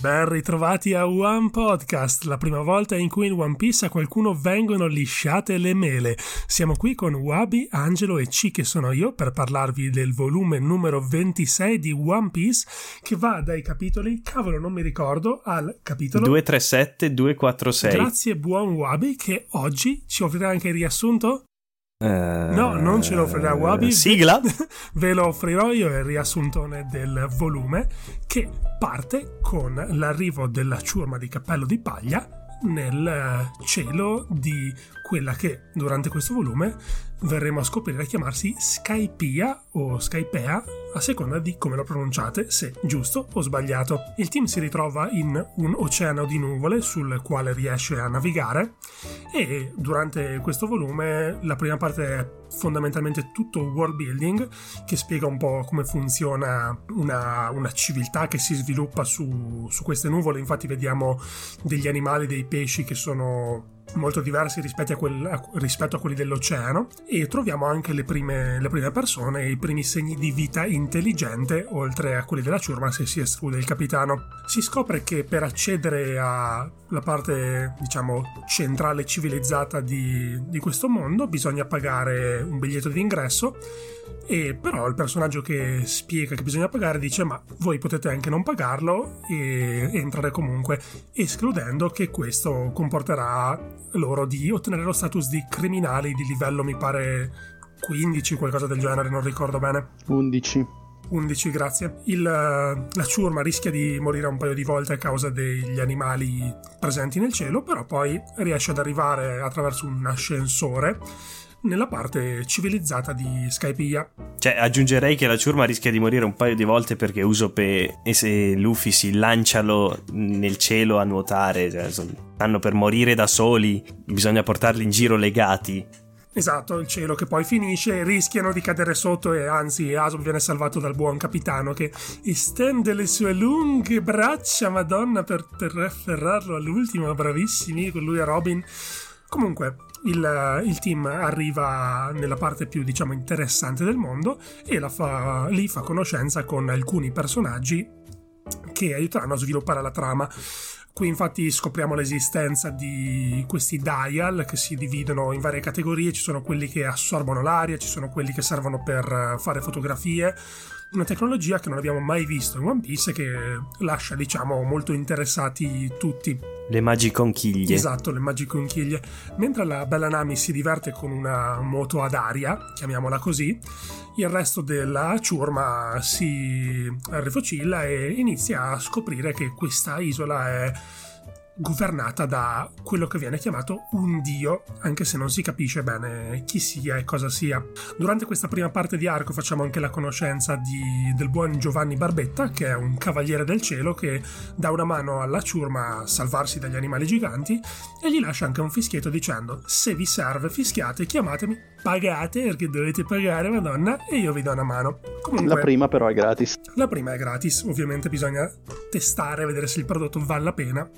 Ben ritrovati a One Podcast, la prima volta in cui in One Piece a qualcuno vengono lisciate le mele. Siamo qui con Wabi, Angelo e C che sono io per parlarvi del volume numero 26 di One Piece che va dai capitoli, cavolo non mi ricordo, al capitolo 237 246. Grazie buon Wabi che oggi ci offrirà anche il riassunto No, non ce lo offrirà Wabi. Sigla? Ve lo offrirò io il riassuntone del volume che parte con l'arrivo della ciurma di cappello di paglia nel eh, cielo di quella che durante questo volume verremo a scoprire a chiamarsi Skypia o Skypea a seconda di come lo pronunciate, se giusto o sbagliato. Il team si ritrova in un oceano di nuvole sul quale riesce a navigare e durante questo volume la prima parte è fondamentalmente tutto world building che spiega un po' come funziona una, una civiltà che si sviluppa su, su queste nuvole. Infatti vediamo degli animali, dei pesci che sono molto diversi rispetto a, quel- a- rispetto a quelli dell'oceano e troviamo anche le prime, le prime persone e i primi segni di vita intelligente oltre a quelli della ciurma se si esclude il capitano. Si scopre che per accedere alla parte diciamo centrale civilizzata di, di questo mondo bisogna pagare un biglietto di ingresso e però il personaggio che spiega che bisogna pagare dice ma voi potete anche non pagarlo e entrare comunque escludendo che questo comporterà loro di ottenere lo status di criminali di livello mi pare 15 qualcosa del genere non ricordo bene 11. 11 grazie il, la ciurma rischia di morire un paio di volte a causa degli animali presenti nel cielo però poi riesce ad arrivare attraverso un ascensore nella parte civilizzata di Skypiea Cioè, aggiungerei che la ciurma rischia di morire un paio di volte perché Usope e se Luffy si lanciano nel cielo a nuotare, cioè, stanno per morire da soli, bisogna portarli in giro legati. Esatto, il cielo che poi finisce, rischiano di cadere sotto e anzi Asob viene salvato dal buon capitano che estende le sue lunghe braccia, madonna, per, per afferrarlo all'ultimo, bravissimi, con lui e Robin. Comunque, il, il team arriva nella parte più, diciamo, interessante del mondo e fa, lì fa conoscenza con alcuni personaggi che aiuteranno a sviluppare la trama. Qui infatti scopriamo l'esistenza di questi dial che si dividono in varie categorie, ci sono quelli che assorbono l'aria, ci sono quelli che servono per eh, fare fotografie, una tecnologia che non abbiamo mai visto in One Piece e che lascia diciamo molto interessati tutti. Le magiconchiglie. Esatto, le magiconchiglie. Mentre la bella Nami si diverte con una moto ad aria, chiamiamola così, il resto della ciurma si rifocilla e inizia a scoprire che questa isola è governata da quello che viene chiamato un dio, anche se non si capisce bene chi sia e cosa sia. Durante questa prima parte di arco facciamo anche la conoscenza di- del buon Giovanni Barbetta, che è un cavaliere del cielo che dà una mano alla ciurma a salvarsi dagli animali giganti e gli lascia anche un fischietto dicendo se vi serve fischiate, chiamatemi, pagate perché dovete pagare madonna e io vi do una mano. Comunque, La prima però è gratis. la prima è gratis, ovviamente bisogna testare, vedere se il prodotto vale la pena.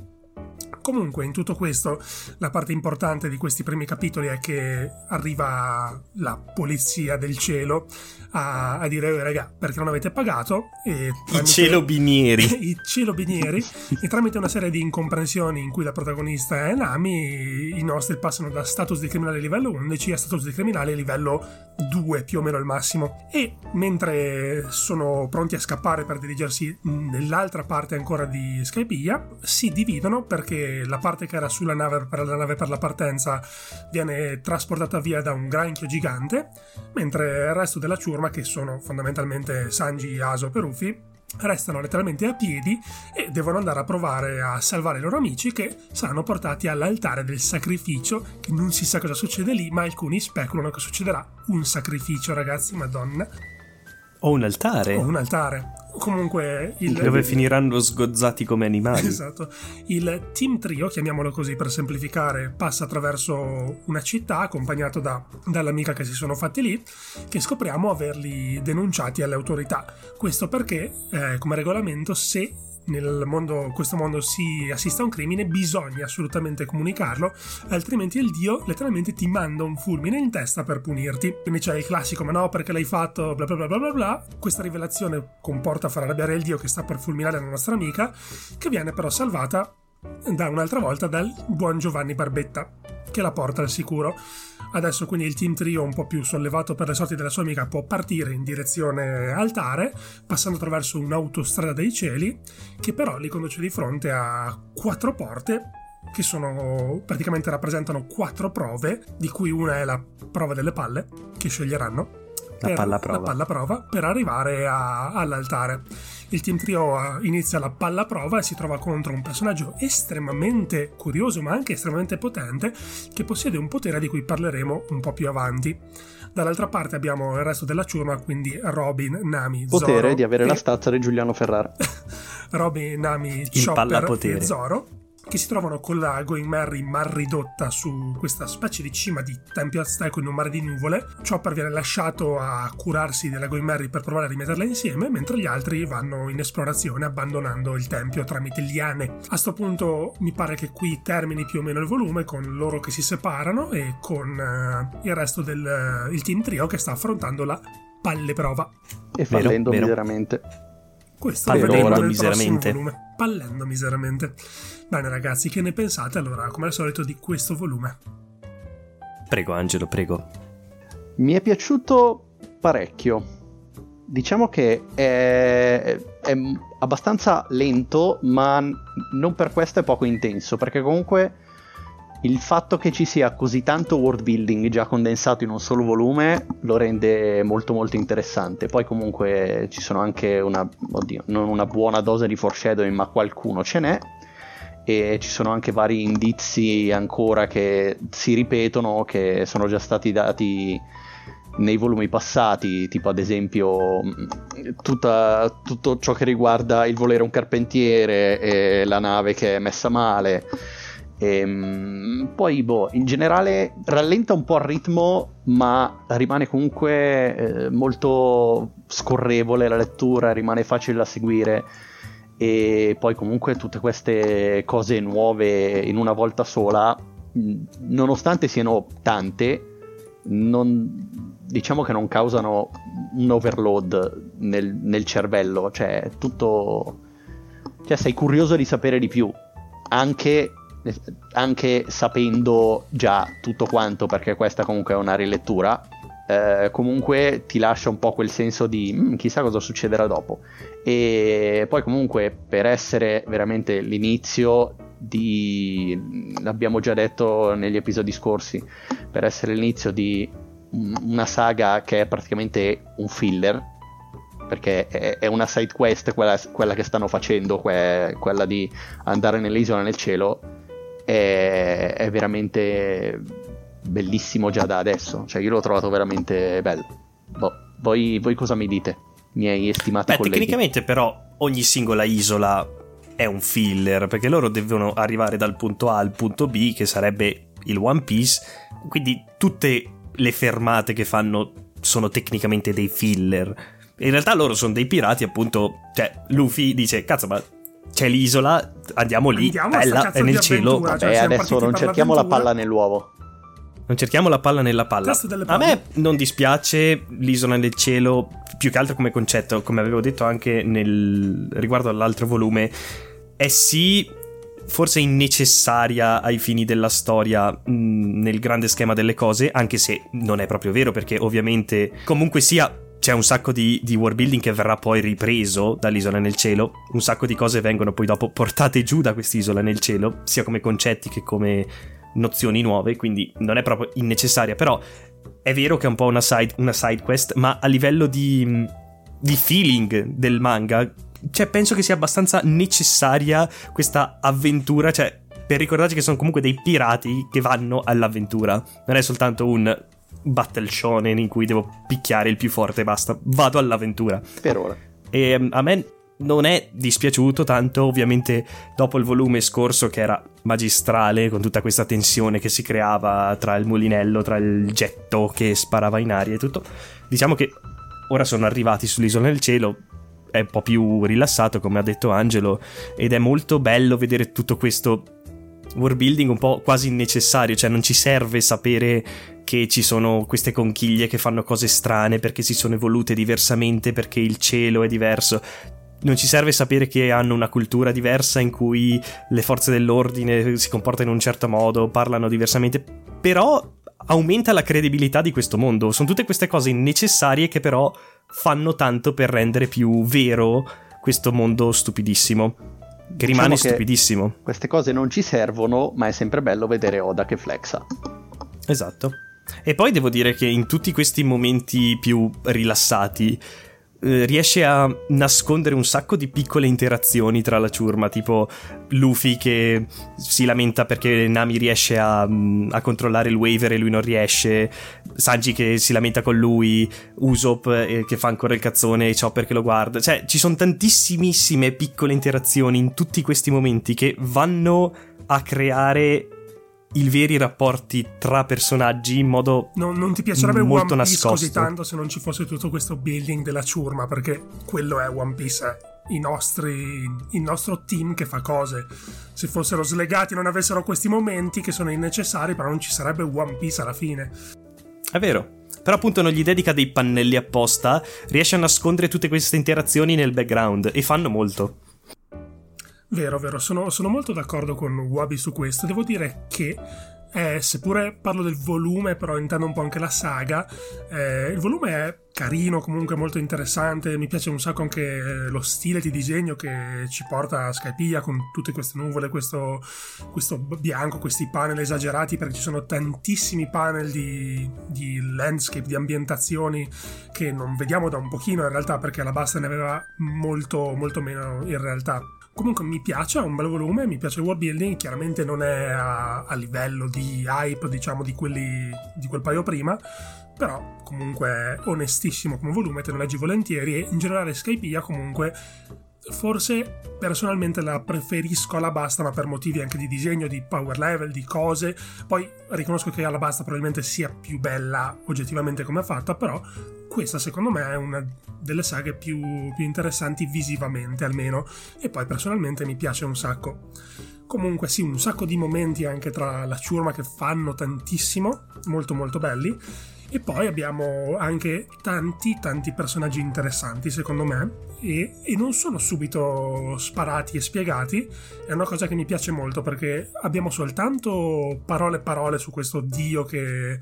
Comunque, in tutto questo, la parte importante di questi primi capitoli è che arriva la polizia del cielo a, a dire, oh, raga, perché non avete pagato? E I celobinieri. I celobinieri. e tramite una serie di incomprensioni in cui la protagonista è Nami, i nostri passano da status di criminale livello 11 a status di criminale livello 2, più o meno al massimo. E mentre sono pronti a scappare per dirigersi nell'altra parte ancora di Skypiea, si dividono perché la parte che era sulla nave per la nave per la partenza viene trasportata via da un granchio gigante, mentre il resto della ciurma, che sono fondamentalmente Sanji, Aso e Ruffy, restano letteralmente a piedi e devono andare a provare a salvare i loro amici che saranno portati all'altare del sacrificio, che non si sa cosa succede lì, ma alcuni speculano che succederà un sacrificio, ragazzi, madonna. O un altare. O un altare. Comunque il, dove finiranno sgozzati come animali. Esatto. Il team trio, chiamiamolo così per semplificare, passa attraverso una città accompagnato da, dall'amica che si sono fatti lì, che scopriamo averli denunciati alle autorità. Questo perché, eh, come regolamento, se nel mondo, questo mondo si assiste a un crimine, bisogna assolutamente comunicarlo, altrimenti il dio letteralmente ti manda un fulmine in testa per punirti. Quindi c'è il classico, ma no, perché l'hai fatto, bla bla bla bla bla bla. Questa rivelazione comporta far arrabbiare il dio che sta per fulminare la nostra amica, che viene però salvata da un'altra volta dal buon Giovanni Barbetta, che la porta al sicuro. Adesso quindi il team trio un po' più sollevato per le sorti della sua amica può partire in direzione altare, passando attraverso un'autostrada dei cieli, che però li conduce di fronte a quattro porte che sono praticamente rappresentano quattro prove, di cui una è la prova delle palle che sceglieranno. La palla prova. La palla prova per arrivare a, all'altare. Il team trio inizia la palla prova e si trova contro un personaggio estremamente curioso ma anche estremamente potente che possiede un potere di cui parleremo un po' più avanti. Dall'altra parte abbiamo il resto della ciurma, quindi Robin, Nami, potere Zoro di avere e... la stazza di Giuliano Ferrara. Robin, Nami, Chopper e Zoro che si trovano con la Going Merry mal ridotta su questa specie di cima di tempio azteco in un mare di nuvole. Chopper viene lasciato a curarsi della Going Merry per provare a rimetterla insieme, mentre gli altri vanno in esplorazione abbandonando il tempio tramite liane. A questo punto mi pare che qui termini più o meno il volume con loro che si separano e con uh, il resto del uh, team trio che sta affrontando la palle prova. E fallendo vero, vero. miseramente. Questo lo vedremo nel miseramente. volume. Pallendo miseramente. Bene ragazzi, che ne pensate allora, come al solito, di questo volume? Prego Angelo, prego. Mi è piaciuto parecchio. Diciamo che è, è abbastanza lento, ma non per questo è poco intenso, perché comunque il fatto che ci sia così tanto world building già condensato in un solo volume lo rende molto molto interessante. Poi comunque ci sono anche una, oddio, non una buona dose di foreshadowing, ma qualcuno ce n'è. E ci sono anche vari indizi ancora che si ripetono, che sono già stati dati nei volumi passati, tipo ad esempio tutta, tutto ciò che riguarda il volere un carpentiere e la nave che è messa male e, ehm, poi, boh, in generale rallenta un po' il ritmo, ma rimane comunque eh, molto scorrevole la lettura, rimane facile da seguire. E poi, comunque, tutte queste cose nuove in una volta sola, nonostante siano tante, non, diciamo che non causano un overload nel, nel cervello. Cioè, tutto. Cioè, sei curioso di sapere di più. Anche anche sapendo già tutto quanto, perché questa comunque è una rilettura, eh, comunque ti lascia un po' quel senso di mm, chissà cosa succederà dopo. E poi comunque per essere veramente l'inizio di, l'abbiamo già detto negli episodi scorsi, per essere l'inizio di una saga che è praticamente un filler, perché è, una side quest quella, quella che stanno facendo, quella di andare nell'isola nel cielo è, è veramente bellissimo già da adesso. Cioè, io l'ho trovato veramente bello. Boh, voi, voi cosa mi dite, miei estimati Beh, colleghi? Tecnicamente, però, ogni singola isola è un filler perché loro devono arrivare dal punto A al punto B, che sarebbe il One Piece. Quindi tutte le fermate che fanno sono tecnicamente dei filler. In realtà loro sono dei pirati, appunto. Cioè, Luffy dice: Cazzo, ma c'è l'isola, andiamo lì, Andiamo bella, è nel cielo. Cioè, Beh, siamo adesso non cerchiamo la palla nell'uovo. Non cerchiamo la palla nella palla. A me non dispiace l'isola nel cielo, più che altro come concetto, come avevo detto anche nel, riguardo all'altro volume, è sì forse innecessaria ai fini della storia mh, nel grande schema delle cose, anche se non è proprio vero perché ovviamente comunque sia c'è un sacco di, di world building che verrà poi ripreso dall'isola nel cielo, un sacco di cose vengono poi dopo portate giù da quest'isola nel cielo, sia come concetti che come nozioni nuove, quindi non è proprio innecessaria, però è vero che è un po' una side, una side quest, ma a livello di, di feeling del manga, cioè penso che sia abbastanza necessaria questa avventura, cioè per ricordarci che sono comunque dei pirati che vanno all'avventura, non è soltanto un battle shonen in cui devo picchiare il più forte e basta, vado all'avventura. Per ora. E um, a me non è dispiaciuto tanto, ovviamente dopo il volume scorso che era magistrale, con tutta questa tensione che si creava tra il mulinello, tra il getto che sparava in aria e tutto. Diciamo che ora sono arrivati sull'isola del cielo, è un po' più rilassato, come ha detto Angelo, ed è molto bello vedere tutto questo world building un po' quasi innecessario, cioè non ci serve sapere che ci sono queste conchiglie che fanno cose strane perché si sono evolute diversamente, perché il cielo è diverso. Non ci serve sapere che hanno una cultura diversa in cui le forze dell'ordine si comportano in un certo modo, parlano diversamente, però aumenta la credibilità di questo mondo. Sono tutte queste cose necessarie che però fanno tanto per rendere più vero questo mondo stupidissimo. Che rimane Diciamo che stupidissimo. Queste cose non ci servono, ma è sempre bello vedere Oda che flexa. Esatto. E poi devo dire che in tutti questi momenti più rilassati eh, riesce a nascondere un sacco di piccole interazioni tra la ciurma, tipo Luffy che si lamenta perché Nami riesce a, mm, a controllare il waiver e lui non riesce, Sanji che si lamenta con lui, Usopp eh, che fa ancora il cazzone e Chopper che lo guarda. Cioè, ci sono tantissimissime piccole interazioni in tutti questi momenti che vanno a creare i veri rapporti tra personaggi in modo Non, non ti piacerebbe molto One Piece nascosto. così tanto se non ci fosse tutto questo building della ciurma, perché quello è One Piece, è i nostri, il nostro team che fa cose. Se fossero slegati non avessero questi momenti che sono innecessari, però non ci sarebbe One Piece alla fine. È vero. Però appunto non gli dedica dei pannelli apposta, riesce a nascondere tutte queste interazioni nel background e fanno molto. Vero, vero, sono, sono molto d'accordo con Wabi su questo. Devo dire che, eh, seppure parlo del volume, però intendo un po' anche la saga, eh, il volume è carino, comunque molto interessante. Mi piace un sacco anche eh, lo stile di disegno che ci porta a Skypiea con tutte queste nuvole, questo, questo bianco, questi panel esagerati, perché ci sono tantissimi panel di, di landscape, di ambientazioni che non vediamo da un pochino in realtà, perché la Basta ne aveva molto, molto meno in realtà. Comunque mi piace, ha un bel volume, mi piace il world building, chiaramente non è a, a livello di hype, diciamo, di quelli di quel paio prima, però comunque onestissimo come volume, te lo leggi volentieri e in generale Skypiea comunque forse personalmente la preferisco alla basta, ma per motivi anche di disegno, di power level, di cose. Poi riconosco che alla basta probabilmente sia più bella oggettivamente come è fatta, però questa secondo me è una delle saghe più, più interessanti visivamente almeno. E poi personalmente mi piace un sacco. Comunque sì, un sacco di momenti anche tra la ciurma che fanno tantissimo, molto molto belli. E poi abbiamo anche tanti, tanti personaggi interessanti, secondo me, e, e, non sono subito sparati e spiegati. È una cosa che mi piace molto perché abbiamo soltanto parole e parole su questo dio che,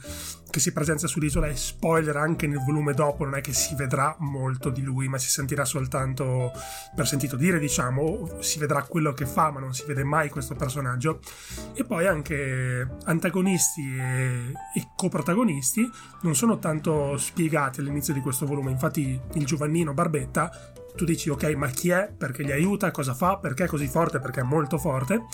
che si presenta sull'isola e spoiler anche nel volume dopo, non è che si vedrà molto di lui, ma si sentirà soltanto per sentito dire, diciamo, si vedrà quello che fa, ma non si vede mai questo personaggio. E poi anche antagonisti e, e coprotagonisti non sono tanto spiegati all'inizio di questo volume. Infatti, il Giovannino Barbetta, tu dici ok, ma chi è? Perché gli aiuta? Cosa fa? Perché è così forte? Perché è molto forte.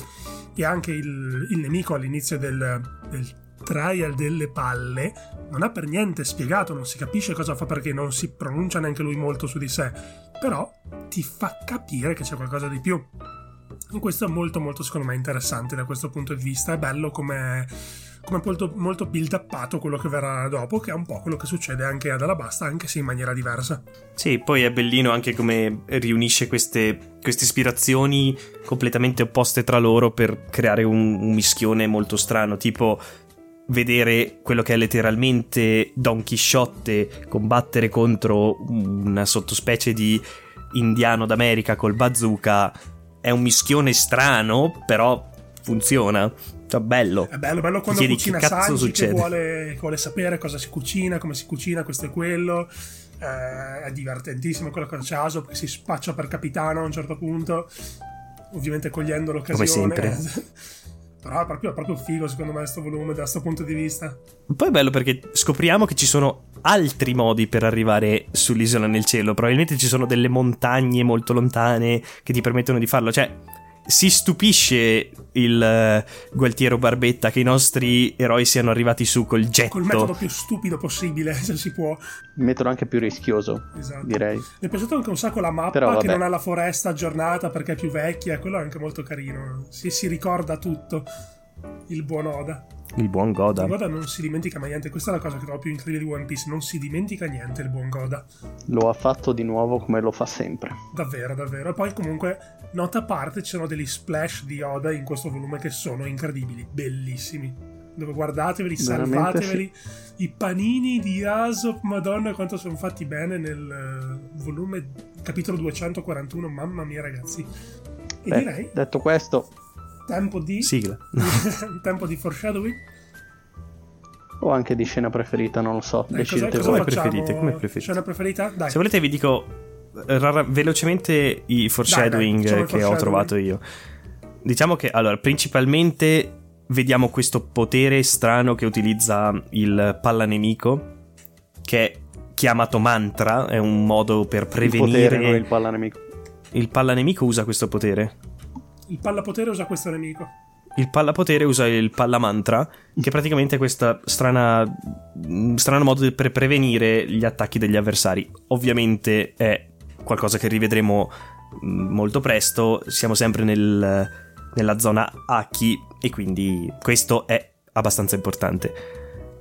E anche il, il nemico all'inizio del, del trial delle palle non ha per niente spiegato, non si capisce cosa fa perché non si pronuncia neanche lui molto su di sé, però ti fa capire che c'è qualcosa di più. Questo è molto molto secondo me interessante da questo punto di vista, è bello come, come molto, molto build uppato quello che verrà dopo, che è un po' quello che succede anche ad Alabasta, anche se in maniera diversa. Sì, poi è bellino anche come riunisce queste, queste ispirazioni completamente opposte tra loro per creare un, un mischione molto strano, tipo vedere quello che è letteralmente Don Chisciotte combattere contro una sottospecie di indiano d'America col bazooka è un mischione strano, però funziona. Cioè, bello. È bello, bello quando chiedi cucina che cazzo succede. che vuole, che vuole sapere cosa si cucina, come si cucina, questo e quello. Eh, è divertentissimo quello che c'è Aso che si spaccia per capitano a un certo punto, ovviamente cogliendo l'occasione. sempre. Però è proprio, è proprio figo secondo me questo volume da questo punto di vista. Poi è bello perché scopriamo che ci sono altri modi per arrivare sull'isola nel cielo. Probabilmente ci sono delle montagne molto lontane che ti permettono di farlo. Cioè, si stupisce il eh, Gualtiero Barbetta che i nostri eroi siano arrivati su col getto. Col metodo più stupido possibile, se si può. Il metodo anche più rischioso, Esatto. direi. Mi è piaciuto anche un sacco la mappa Però, che non ha la foresta aggiornata perché è più vecchia, quello è anche molto carino. Si, si ricorda tutto. Il buon Oda. Il buon Goda. Il Goda non si dimentica mai niente. Questa è la cosa che trovo più incredibile di One Piece. Non si dimentica niente il buon Goda. Lo ha fatto di nuovo come lo fa sempre. Davvero, davvero. E poi comunque, nota a parte, ci sono degli splash di Oda in questo volume che sono incredibili, bellissimi. Dove guardateveli, Veramente salvateveli. I panini di Aesop, madonna quanto sono fatti bene nel eh, volume capitolo 241, mamma mia ragazzi. E Beh, direi, detto questo, tempo di... Sigla. tempo di foreshadowing. o anche di scena preferita, non lo so. Dai, decidete cosa, voi. cosa preferite, come preferite. Scena preferita? Dai. Se volete vi dico eh, rara- velocemente i foreshadowing facciamo il che ho foreshadowing. trovato io. Diciamo che allora, principalmente vediamo questo potere strano che utilizza il palla nemico che è chiamato mantra, è un modo per Il prevenire potere, non il palla nemico. il palla nemico usa questo potere. Il pallapotere usa questo nemico. Il pallapotere usa il palla mantra, che praticamente è questo strano modo per prevenire gli attacchi degli avversari. Ovviamente è qualcosa che rivedremo mh, molto presto. Siamo sempre nel- nella zona Aki e quindi questo è abbastanza importante.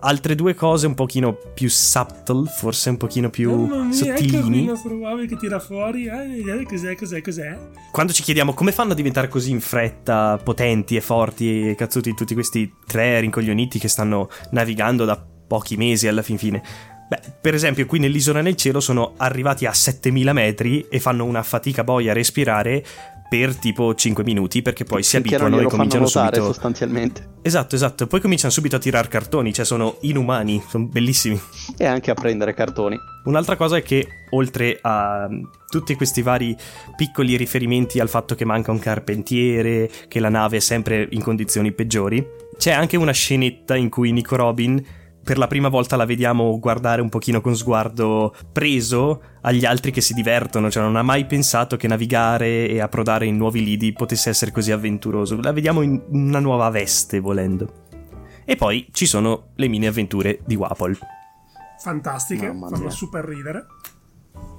Altre due cose un pochino più subtle, forse un pochino più Mamma mia, ecco sottilini. il nostro uomo che tira fuori. Eh, eh, cos'è, cos'è, cos'è? Quando ci chiediamo come fanno a diventare così in fretta, potenti e forti e cazzuti tutti questi tre rincoglioniti che stanno navigando da pochi mesi alla fin fine. Beh, per esempio, qui nell'isola nel cielo sono arrivati a 7000 metri e fanno una fatica boia a respirare per tipo 5 minuti perché poi si abituano e cominciano notare subito. sostanzialmente. Esatto, esatto. Poi cominciano subito a tirare cartoni, cioè sono inumani, sono bellissimi. E anche a prendere cartoni. Un'altra cosa è che, oltre a mm, tutti questi vari piccoli riferimenti al fatto che manca un carpentiere, che la nave è sempre in condizioni peggiori, c'è anche una scenetta in cui Nico Robin per la prima volta la vediamo guardare un pochino con sguardo preso agli altri che si divertono, cioè non ha mai pensato che navigare e approdare in nuovi lidi potesse essere così avventuroso. La vediamo in una nuova veste, volendo. E poi ci sono le mini avventure di Wapol. Fantastiche, fanno super ridere.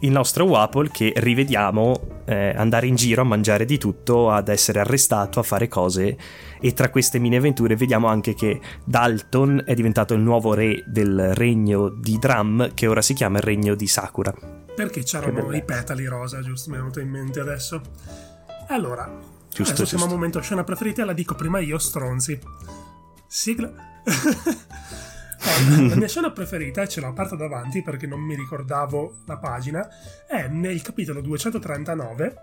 il nostro Wapol che rivediamo eh, andare in giro a mangiare di tutto, ad essere arrestato, a fare cose e tra queste mini avventure vediamo anche che Dalton è diventato il nuovo re del regno di Drum che ora si chiama il regno di Sakura. Perché c'erano i petali rosa, giusto? Mi è venuto in mente adesso. Allora, Giusto, adesso siamo giusto. al momento scena preferita, la dico prima io, stronzi. Sigla. Allora, la mia scena preferita, ce l'ho aperta davanti perché non mi ricordavo la pagina, è nel capitolo 239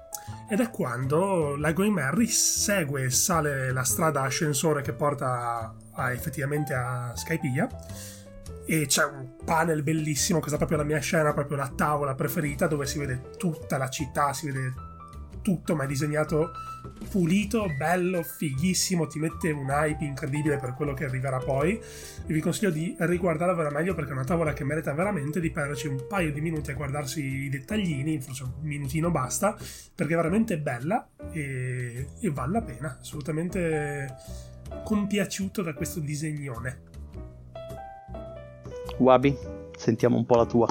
ed è quando la Going Merry segue e sale la strada a ascensore che porta a- effettivamente a Skypiea. E c'è un panel bellissimo, questa è proprio la mia scena, proprio la tavola preferita dove si vede tutta la città, si vede tutto ma è disegnato pulito, bello, fighissimo, ti mette un hype incredibile per quello che arriverà poi e vi consiglio di riguardarla meglio perché è una tavola che merita veramente di perderci un paio di minuti a guardarsi i dettaglini, forse un minutino basta, perché è veramente bella e, e vale la pena, assolutamente compiaciuto da questo disegnone. Wabi, sentiamo un po' la tua.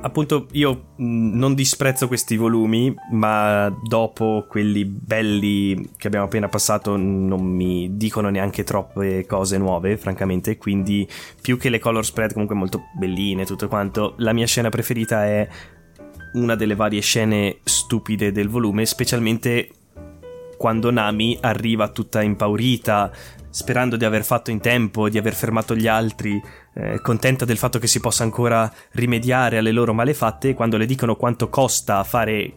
Appunto io mh, non disprezzo questi volumi, ma dopo quelli belli che abbiamo appena passato non mi dicono neanche troppe cose nuove, francamente, quindi più che le color spread comunque molto belline tutto quanto, la mia scena preferita è una delle varie scene stupide del volume, specialmente quando Nami arriva tutta impaurita, sperando di aver fatto in tempo, di aver fermato gli altri, eh, contenta del fatto che si possa ancora rimediare alle loro malefatte, quando le dicono quanto costa fare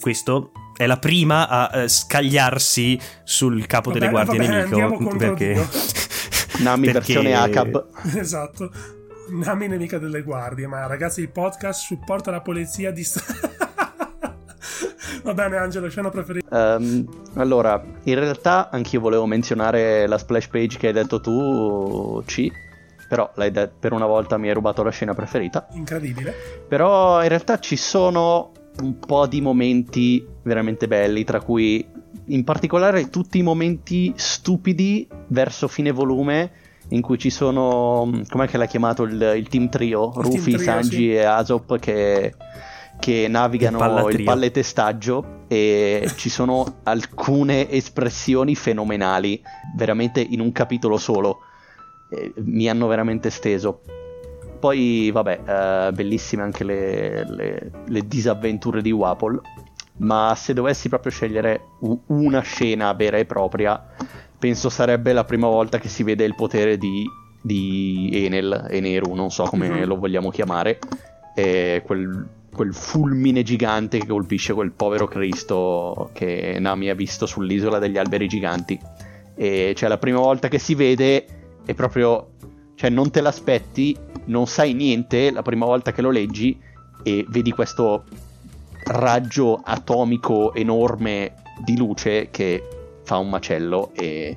questo, è la prima a eh, scagliarsi sul capo Vabbè, delle guardie vabbè, nemico. Perché... Nami Perché- versione ACAB. esatto. Nami nemica delle guardie, ma ragazzi il podcast supporta la polizia di... Va bene Angelo, scena preferita. Ehm, allora, in realtà anch'io volevo menzionare la splash page che hai detto tu, C. Però l'hai det- per una volta mi hai rubato la scena preferita. Incredibile. Però in realtà ci sono un po' di momenti veramente belli, tra cui in particolare tutti i momenti stupidi verso fine volume in cui ci sono, com'è che l'ha chiamato il, il team trio, Il Rufy, team trio, Sanji sì. e Asop che, che navigano Il pallatrio. il palletestaggio e ci sono alcune espressioni fenomenali, veramente in un capitolo solo. Eh, mi hanno veramente steso. Poi, vabbè, eh, bellissime anche le, le- le disavventure di Wapol. Ma se dovessi proprio scegliere u- una scena vera e propria, penso sarebbe la prima volta che si vede il potere di, di Enel, Eneru, non so come Mhm. lo vogliamo chiamare. E quel, quel fulmine gigante che colpisce quel povero Cristo che Nami ha visto sull'isola degli alberi giganti. E cioè la prima volta che si vede è proprio cioè non te l'aspetti, non sai niente la prima volta che lo leggi e vedi questo raggio atomico enorme di luce che fa un macello e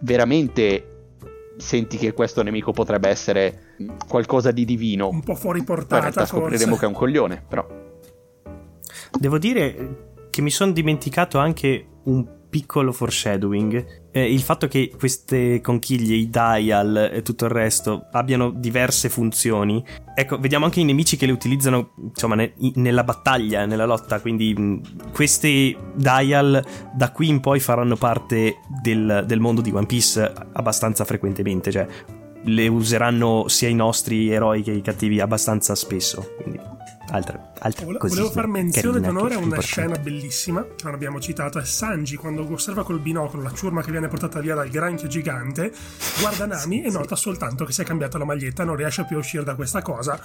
veramente senti che questo nemico potrebbe essere qualcosa di divino. Un po' fuori Poi in portata realtà scopriremo forse. che è un coglione, però. Devo dire che mi sono dimenticato anche un piccolo foreshadowing. Eh, il fatto che queste conchiglie, i dial e tutto il resto abbiano diverse funzioni. Ecco, vediamo anche i nemici che le utilizzano, insomma, ne- i- nella battaglia, nella lotta. Quindi mh, questi dial da qui in poi faranno parte del, del mondo di One Piece abbastanza frequentemente. Cioè, le useranno sia i nostri eroi che i cattivi abbastanza spesso. Quindi, altre, altre Vole- Volevo far menzione d'onore a una importanti. scena bellissima che non abbiamo citato. È Sanji quando osserva col binocolo la ciurma che viene portata via dal granchio gigante. Guarda Nami e nota soltanto che si è cambiata la maglietta, non riesce più a uscire da questa cosa.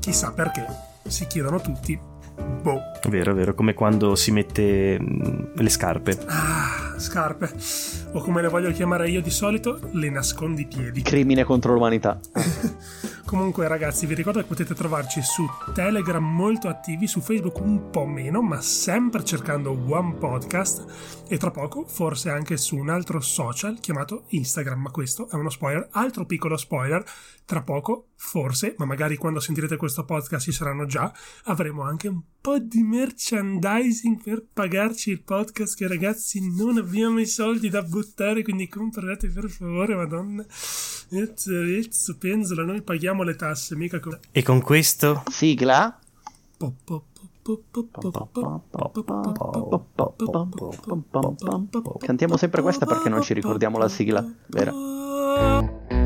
Chissà perché. Si chiedono tutti. Boh. Vero, vero, come quando si mette mm, le scarpe. Ah, scarpe. O come le voglio chiamare io di solito, le nascondi piedi. Crimine contro l'umanità. Comunque, ragazzi, vi ricordo che potete trovarci su Telegram molto attivi, su Facebook un po' meno, ma sempre cercando One Podcast. E tra poco, forse anche su un altro social chiamato Instagram. Ma questo è uno spoiler, altro piccolo spoiler. Tra poco, forse, ma magari quando sentirete questo podcast ci saranno già, avremo anche un po' di merchandising per pagarci il podcast. Che ragazzi, non abbiamo i soldi da buttare, quindi comprate per favore, madonna. Ezzo, ezzo, penzola, noi paghiamo le tasse, mica come... E con questo Sigla. Cantiamo Cantiamo sempre questa perché non ci ricordiamo la sigla, vero?